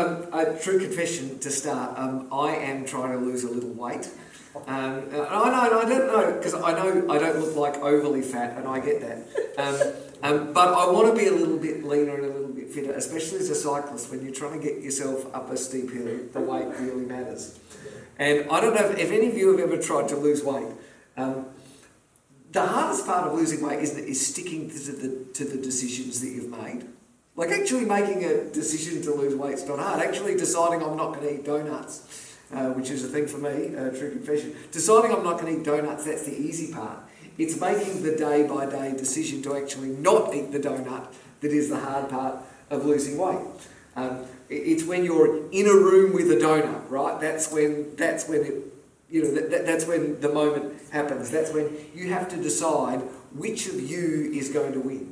a true confession to start. Um, I am trying to lose a little weight. Um, I know, I don't know, because I know I don't look like overly fat, and I get that. Um, um, but I want to be a little bit leaner and a little bit fitter, especially as a cyclist. When you're trying to get yourself up a steep hill, the weight really matters. And I don't know if, if any of you have ever tried to lose weight. Um, the hardest part of losing weight is, is sticking to the, to the decisions that you've made. Like actually making a decision to lose weight is not hard. Actually deciding I'm not going to eat donuts, uh, which is a thing for me, uh, true confession. Deciding I'm not going to eat donuts, that's the easy part. It's making the day by day decision to actually not eat the donut that is the hard part of losing weight. Um, it's when you're in a room with a donut, right? That's when that's when it, you know, that, that's when the moment happens. That's when you have to decide which of you is going to win.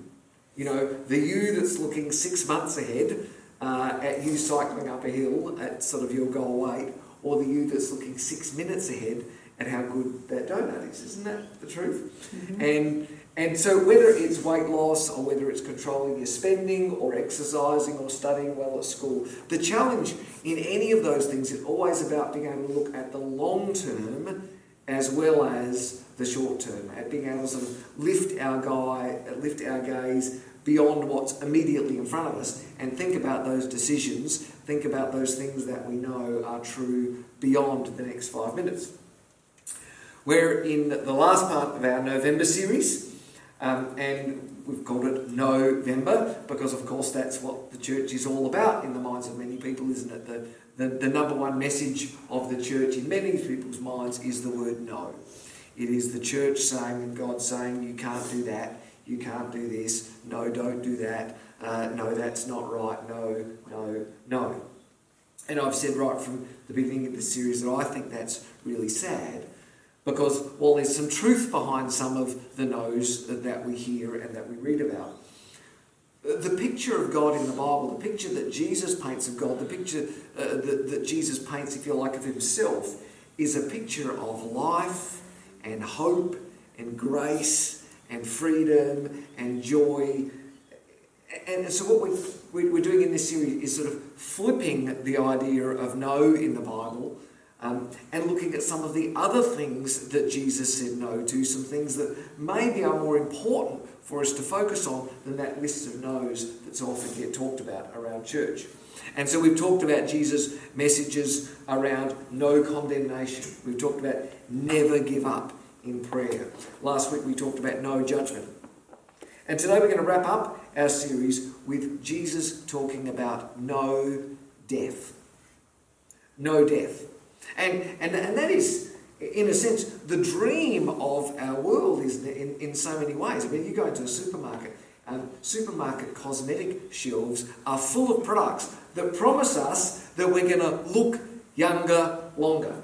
You know, the you that's looking six months ahead uh, at you cycling up a hill at sort of your goal weight, or the you that's looking six minutes ahead at how good that donut is. Isn't that the truth? Mm-hmm. And and so whether it's weight loss or whether it's controlling your spending or exercising or studying well at school, the challenge in any of those things is always about being able to look at the long term as well as the short term, at being able to sort of lift our guy, lift our gaze beyond what's immediately in front of us and think about those decisions, think about those things that we know are true beyond the next five minutes. We're in the last part of our November series, um, and we've called it November because, of course, that's what the church is all about in the minds of many people, isn't it? The, the, the number one message of the church in many people's minds is the word no. It is the church saying and God saying, You can't do that, you can't do this, no, don't do that, uh, no, that's not right, no, no, no. And I've said right from the beginning of the series that I think that's really sad because while there's some truth behind some of the no's that we hear and that we read about, the picture of God in the Bible, the picture that Jesus paints of God, the picture uh, that, that Jesus paints, if you like, of himself, is a picture of life and hope and grace and freedom and joy. And so, what we, we're doing in this series is sort of flipping the idea of no in the Bible um, and looking at some of the other things that Jesus said no to, some things that maybe are more important for us to focus on than that list of no's that's often get talked about around church. And so we've talked about Jesus' messages around no condemnation. We've talked about never give up in prayer. Last week we talked about no judgment. And today we're going to wrap up our series with Jesus talking about no death. No death. And, and, and that is, in a sense, the dream of our world, is in, in so many ways. I mean, you go into a supermarket, um, supermarket cosmetic shelves are full of products that promise us that we're going to look younger longer.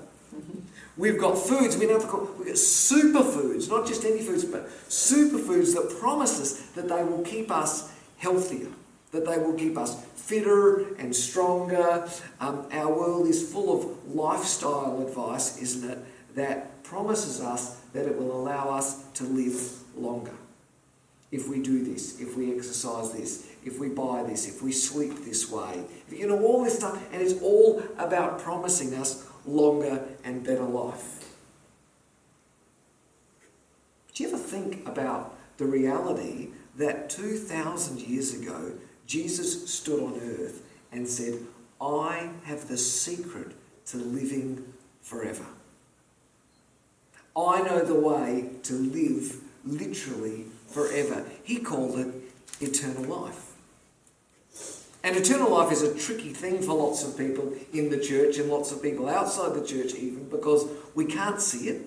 We've got foods, we know call, we've got superfoods, not just any foods, but superfoods that promise us that they will keep us healthier, that they will keep us fitter and stronger. Um, our world is full of lifestyle advice, isn't it, that promises us that it will allow us to live longer. If we do this, if we exercise this, if we buy this, if we sleep this way, you know, all this stuff, and it's all about promising us longer and better life. Do you ever think about the reality that 2,000 years ago, Jesus stood on earth and said, I have the secret to living forever. I know the way to live literally forever. He called it eternal life. And eternal life is a tricky thing for lots of people in the church and lots of people outside the church, even because we can't see it,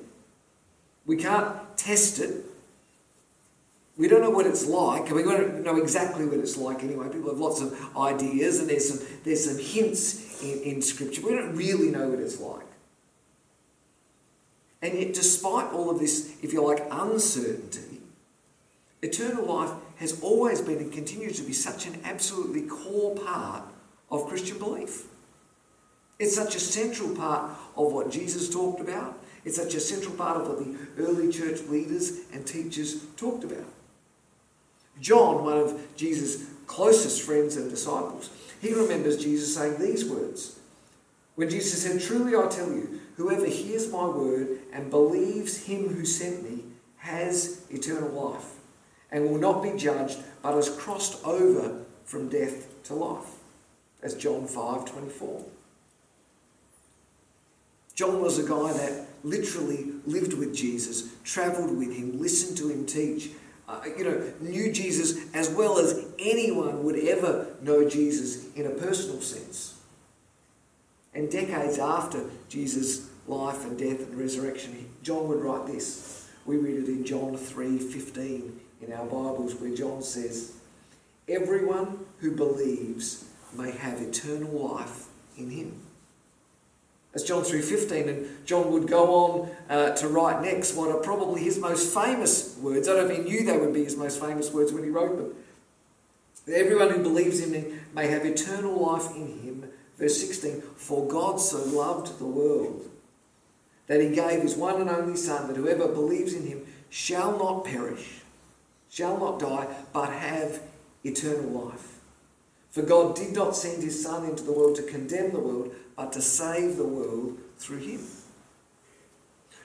we can't test it, we don't know what it's like, and we don't know exactly what it's like anyway. People have lots of ideas, and there's some, there's some hints in, in Scripture. We don't really know what it's like. And yet, despite all of this, if you like, uncertainty, eternal life has always been and continues to be such an absolutely core part of Christian belief. It's such a central part of what Jesus talked about. It's such a central part of what the early church leaders and teachers talked about. John, one of Jesus' closest friends and disciples, He remembers Jesus saying these words. When Jesus said, Truly I tell you, whoever hears my word and believes him who sent me has eternal life and will not be judged, but has crossed over from death to life. That's John 5 24. John was a guy that literally lived with Jesus, travelled with him, listened to him teach, uh, you know, knew Jesus as well as anyone would ever know Jesus in a personal sense. And decades after Jesus' life and death and resurrection, John would write this. We read it in John 3:15 in our Bibles where John says, "Everyone who believes may have eternal life in him." That's John 3.15, and John would go on uh, to write next what are probably his most famous words. I don't know if he knew they would be his most famous words when he wrote them. Everyone who believes in him may have eternal life in him. Verse 16, for God so loved the world that he gave his one and only Son, that whoever believes in him shall not perish, shall not die, but have eternal life. For God did not send his Son into the world to condemn the world, but to save the world through him.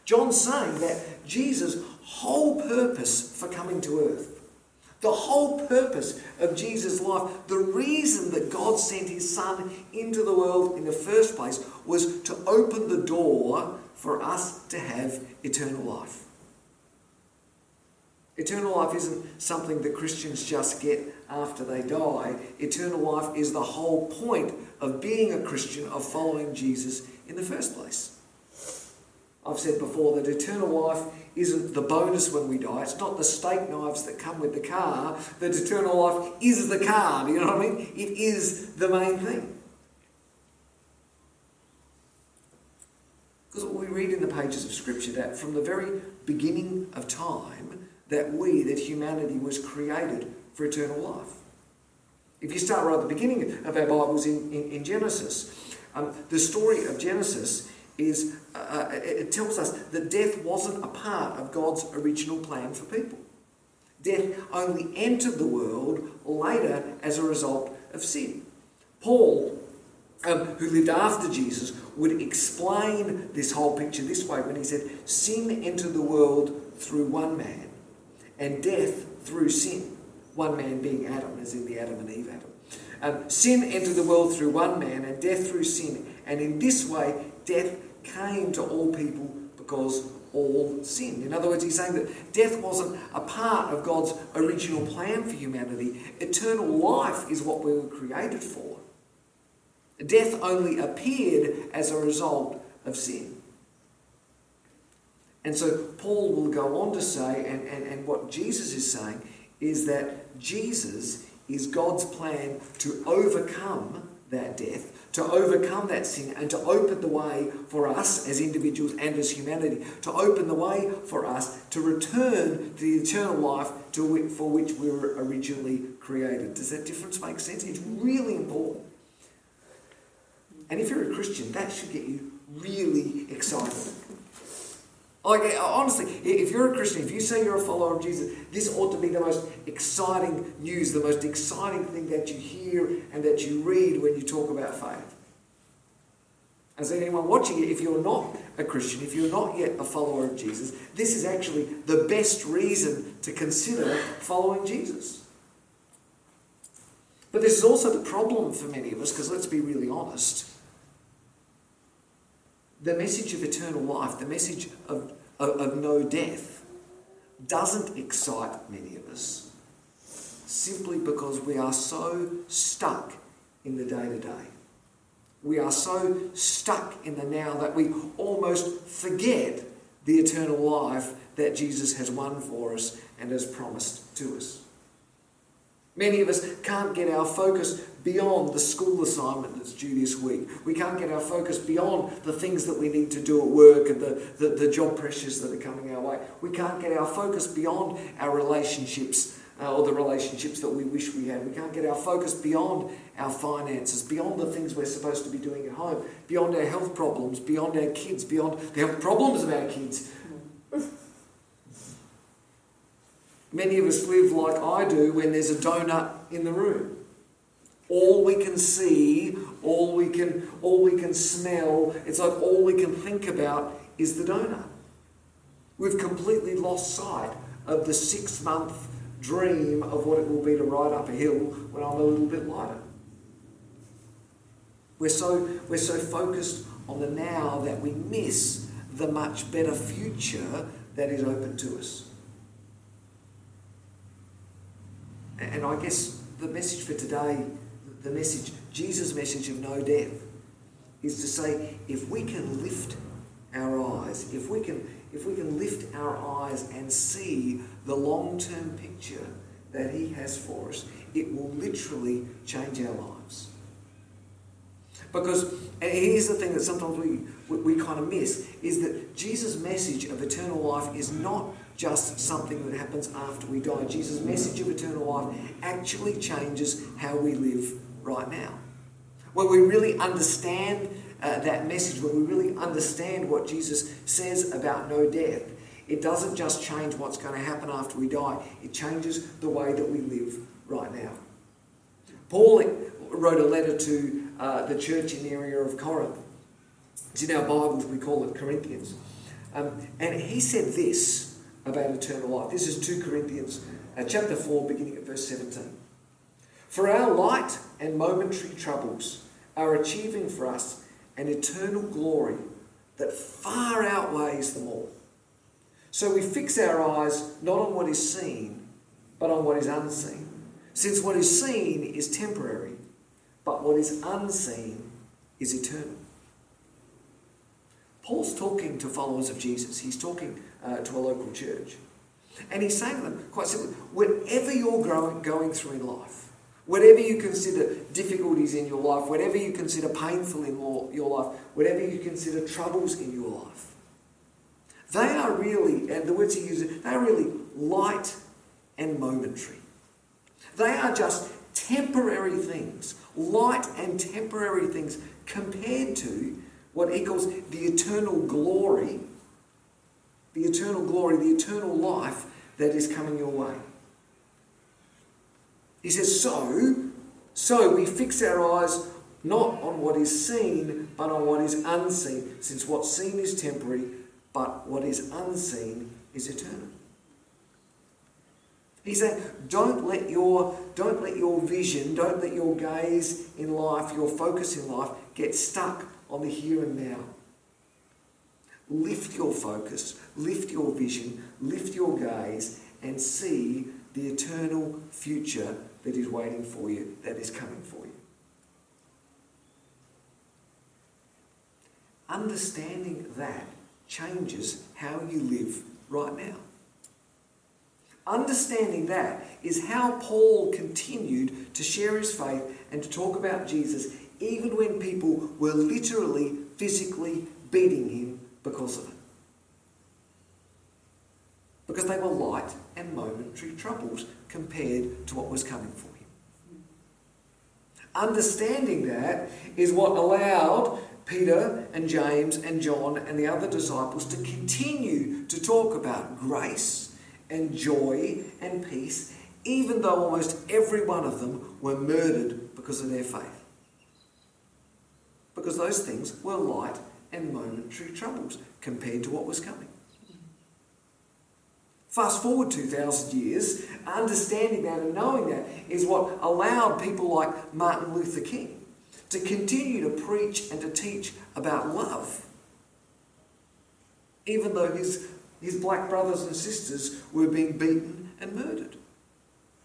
John's saying that Jesus' whole purpose for coming to earth, the whole purpose of Jesus' life, the reason that God sent his Son into the world in the first place was to open the door for us to have eternal life. Eternal life isn't something that Christians just get after they die. Eternal life is the whole point of being a Christian, of following Jesus in the first place. I've said before that eternal life isn't the bonus when we die. It's not the steak knives that come with the car. That eternal life is the car. Do you know what I mean? It is the main thing. Because we read in the pages of Scripture that from the very beginning of time, that we, that humanity was created for eternal life. If you start right at the beginning of our Bibles in, in, in Genesis, um, the story of Genesis is, uh, uh, it tells us that death wasn't a part of God's original plan for people. Death only entered the world later as a result of sin. Paul, um, who lived after Jesus, would explain this whole picture this way when he said, Sin entered the world through one man, and death through sin. One man being Adam, as in the Adam and Eve Adam. Um, sin entered the world through one man, and death through sin. And in this way, death came to all people because all sinned. In other words, he's saying that death wasn't a part of God's original plan for humanity. Eternal life is what we were created for. Death only appeared as a result of sin. And so Paul will go on to say, and, and, and what Jesus is saying, is that Jesus is God's plan to overcome that death, to overcome that sin, and to open the way for us as individuals and as humanity, to open the way for us to return to the eternal life to, for which we were originally created. Does that difference make sense? It's really important. And if you're a Christian, that should get you really excited. Like, honestly, if you're a Christian, if you say you're a follower of Jesus, this ought to be the most exciting news, the most exciting thing that you hear and that you read when you talk about faith. As anyone watching it, if you're not a Christian, if you're not yet a follower of Jesus, this is actually the best reason to consider following Jesus. But this is also the problem for many of us, because let's be really honest the message of eternal life, the message of, of, of, no death, doesn't excite many of us simply because we are so stuck in the day to day. We are so stuck in the now that we almost forget the eternal life that Jesus has won for us and has promised to us. Many of us can't get our focus beyond the school assignment that's due this week. We can't get our focus beyond the things that we need to do at work and the, the, the job pressures that are coming our way. We can't get our focus beyond our relationships uh, or the relationships that we wish we had. We can't get our focus beyond our finances, beyond the things we're supposed to be doing at home, beyond our health problems, beyond our kids, beyond the health problems of our kids. Many of us live like I do when there's a donut in the room all we can see, all we can, all we can smell, it's like all we can think about is the donut. We've completely lost sight of the six month dream of what it will be to ride up a hill when I'm a little bit lighter. We're so, we're so focused on the now that we miss the much better future that is open to us. And I guess the message for today, the message, Jesus' message of no death, is to say if we can lift our eyes, if we can, if we can lift our eyes and see the long term picture that He has for us, it will literally change our lives. Because here's the thing that sometimes we, we, we kind of miss is that Jesus' message of eternal life is not just something that happens after we die. Jesus' message of eternal life actually changes how we live right now. When we really understand uh, that message, when we really understand what Jesus says about no death, it doesn't just change what's going to happen after we die, it changes the way that we live right now. Paul wrote a letter to uh, the church in the area of Corinth. It's in our Bibles, we call it Corinthians. Um, and he said this about eternal life. This is 2 Corinthians uh, chapter 4, beginning at verse 17. For our light and momentary troubles are achieving for us an eternal glory that far outweighs them all. So we fix our eyes not on what is seen, but on what is unseen. Since what is seen is temporary, but what is unseen is eternal. Paul's talking to followers of Jesus. He's talking uh, to a local church. And he's saying to them, quite simply, whatever you're growing, going through in life, whatever you consider difficulties in your life, whatever you consider painful in your life, whatever you consider troubles in your life, they are really, and the words he uses, they are really light and momentary. They are just temporary things, light and temporary things compared to what he calls the eternal glory, the eternal glory, the eternal life that is coming your way. He says, so, so we fix our eyes not on what is seen, but on what is unseen, since what's seen is temporary, but what is unseen is eternal. He's saying, don't let your don't let your vision, don't let your gaze in life, your focus in life get stuck on the here and now. Lift your focus, lift your vision, lift your gaze, and see the eternal future that is waiting for you, that is coming for you. Understanding that changes how you live right now. Understanding that is how Paul continued to share his faith and to talk about Jesus even when people were literally, physically beating him because of it. Because they were light and momentary troubles compared to what was coming for him. Understanding that is what allowed Peter and James and John and the other disciples to continue to talk about grace and joy and peace, even though almost every one of them were murdered because of their faith because those things were light and momentary troubles compared to what was coming. Fast forward 2,000 years, understanding that and knowing that is what allowed people like Martin Luther King to continue to preach and to teach about love. Even though his, his black brothers and sisters were being beaten and murdered.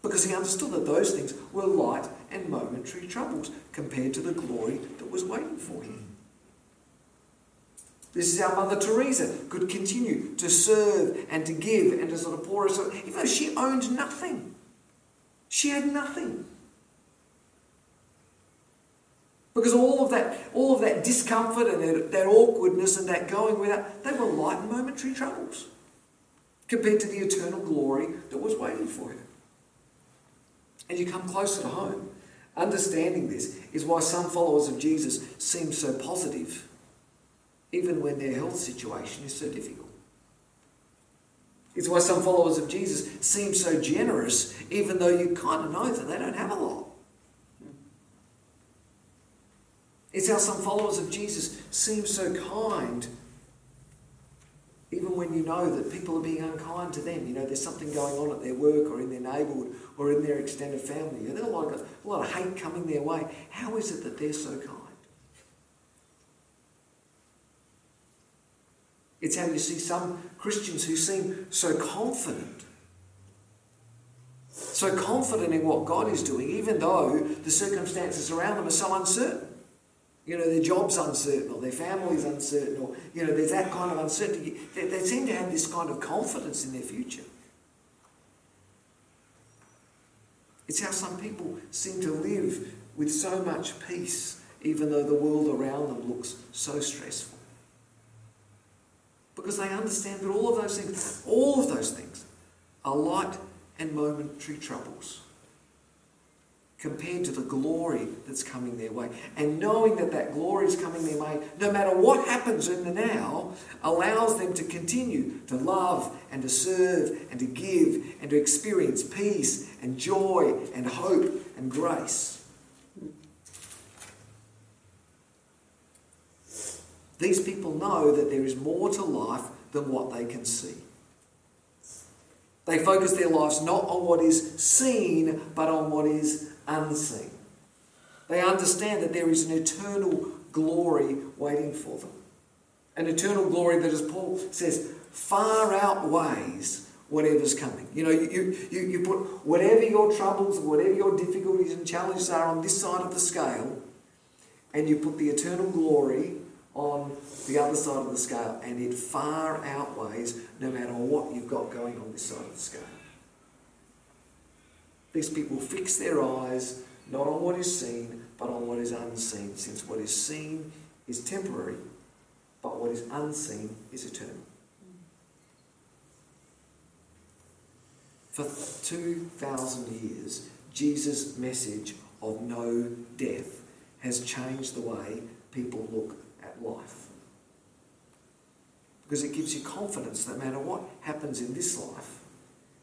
Because he understood that those things were light and momentary troubles compared to the glory that was waiting for him. This is how Mother Teresa could continue to serve and to give and to sort of pour herself, even though she owned nothing. She had nothing. Because all of that, all of that discomfort and that, that awkwardness and that going without, they were light and momentary troubles compared to the eternal glory that was waiting for her. And you come closer to home. Understanding this is why some followers of Jesus seem so positive, even when their health situation is so difficult. It's why some followers of Jesus seem so generous, even though you kind of know that they don't have a lot. It's how some followers of Jesus seem so kind, even when you know that people are being unkind to them. You know, there's something going on at their work or in their neighbourhood or in their extended family. You know, there's a lot, of, a lot of hate coming their way. How is it that they're so kind? It's how you see some Christians who seem so confident. So confident in what God is doing, even though the circumstances around them are so uncertain. You know, their job's uncertain or their family's uncertain or, you know, there's that kind of uncertainty. They, they seem to have this kind of confidence in their future. It's how some people seem to live with so much peace, even though the world around them looks so stressful. Because they understand that all of those things, all of those things, are light and momentary troubles compared to the glory that's coming their way. And knowing that that glory is coming their way, no matter what happens in the now, allows them to continue to love and to serve and to give and to experience peace and joy and hope and grace. These people know that there is more to life than what they can see. They focus their lives not on what is seen, but on what is unseen. They understand that there is an eternal glory waiting for them. An eternal glory that, as Paul says, far outweighs whatever's coming. You know, you, you, you put whatever your troubles, whatever your difficulties and challenges are on this side of the scale, and you put the eternal glory on the other side of the scale, and it far outweighs no matter what you've got going on this side of the scale. These people fix their eyes not on what is seen, but on what is unseen, since what is seen is temporary, but what is unseen is eternal. For 2,000 years, Jesus' message of no death has changed the way people look life. Because it gives you confidence that no matter what happens in this life,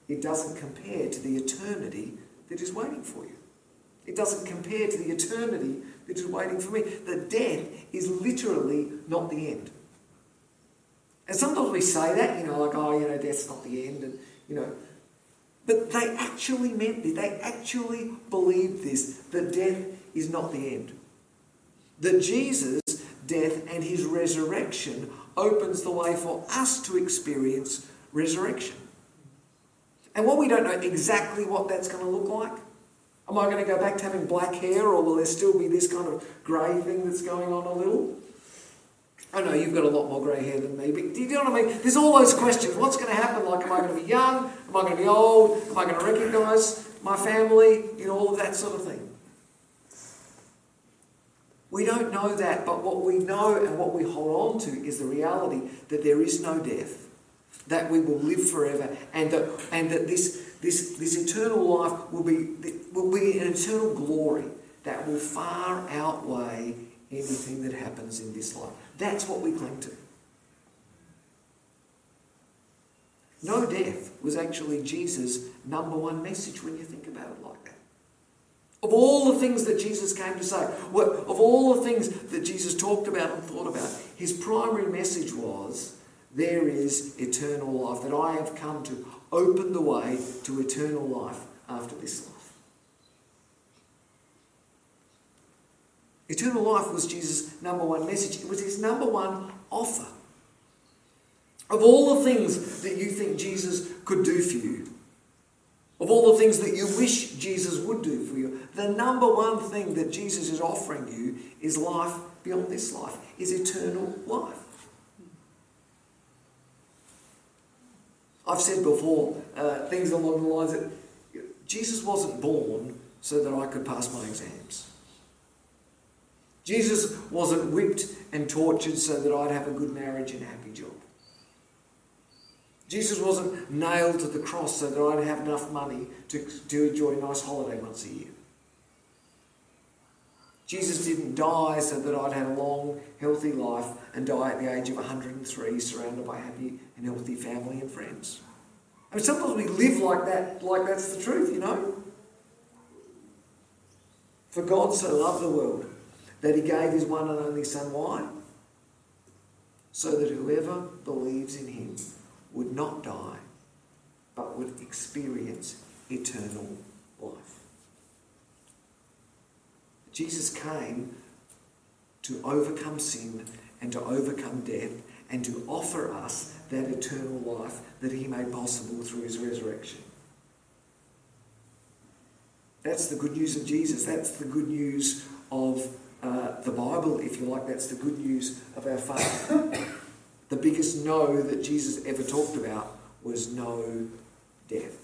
it doesn't compare to the eternity that is waiting for you. It doesn't compare to the eternity that is waiting for me. The death is literally not the end. And sometimes we say that, you know, like, oh, you know, death's not the end, and, you know. But they actually meant this. They actually believed this, that death is not the end. That Jesus' death and his resurrection opens the way for us to experience resurrection. And while we don't know exactly what that's going to look like, am I going to go back to having black hair or will there still be this kind of grey thing that's going on a little? I know you've got a lot more grey hair than me, but do you know what I mean? There's all those questions. What's going to happen? Like, am I going to be young? Am I going to be old? Am I going to recognise my family? You know, all of that sort of thing. We don't know that, but what we know and what we hold on to is the reality that there is no death that we will live forever, and that, and that this, this, this eternal life will be, will be an eternal glory that will far outweigh anything that happens in this life. That's what we cling to. No death was actually Jesus' number one message when you think about it like that. Of all the things that Jesus came to say, of all the things that Jesus talked about and thought about, his primary message was there is eternal life, that I have come to open the way to eternal life after this life. Eternal life was Jesus' number one message. It was his number one offer. Of all the things that you think Jesus could do for you, of all the things that you wish Jesus would do for you, the number one thing that Jesus is offering you is life beyond this life, is eternal life. I've said before uh, things along the lines that Jesus wasn't born so that I could pass my exams. Jesus wasn't whipped and tortured so that I'd have a good marriage and happy job. Jesus wasn't nailed to the cross so that I'd have enough money to, enjoy a nice holiday once a year. Jesus didn't die so that I'd have a long, healthy life and die at the age of 103, surrounded by happy and healthy family and friends. I mean, sometimes we live like that, like that's the truth, you know. For God so loved the world that he gave his one and only Son. Why? So that whoever believes in him would not die, but would experience eternal life. Jesus came to overcome sin and to overcome death and to offer us that eternal life that he made possible through his resurrection. That's the good news of Jesus. That's the good news of uh, the Bible, if you like. That's the good news of our faith. The biggest no that Jesus ever talked about was no death.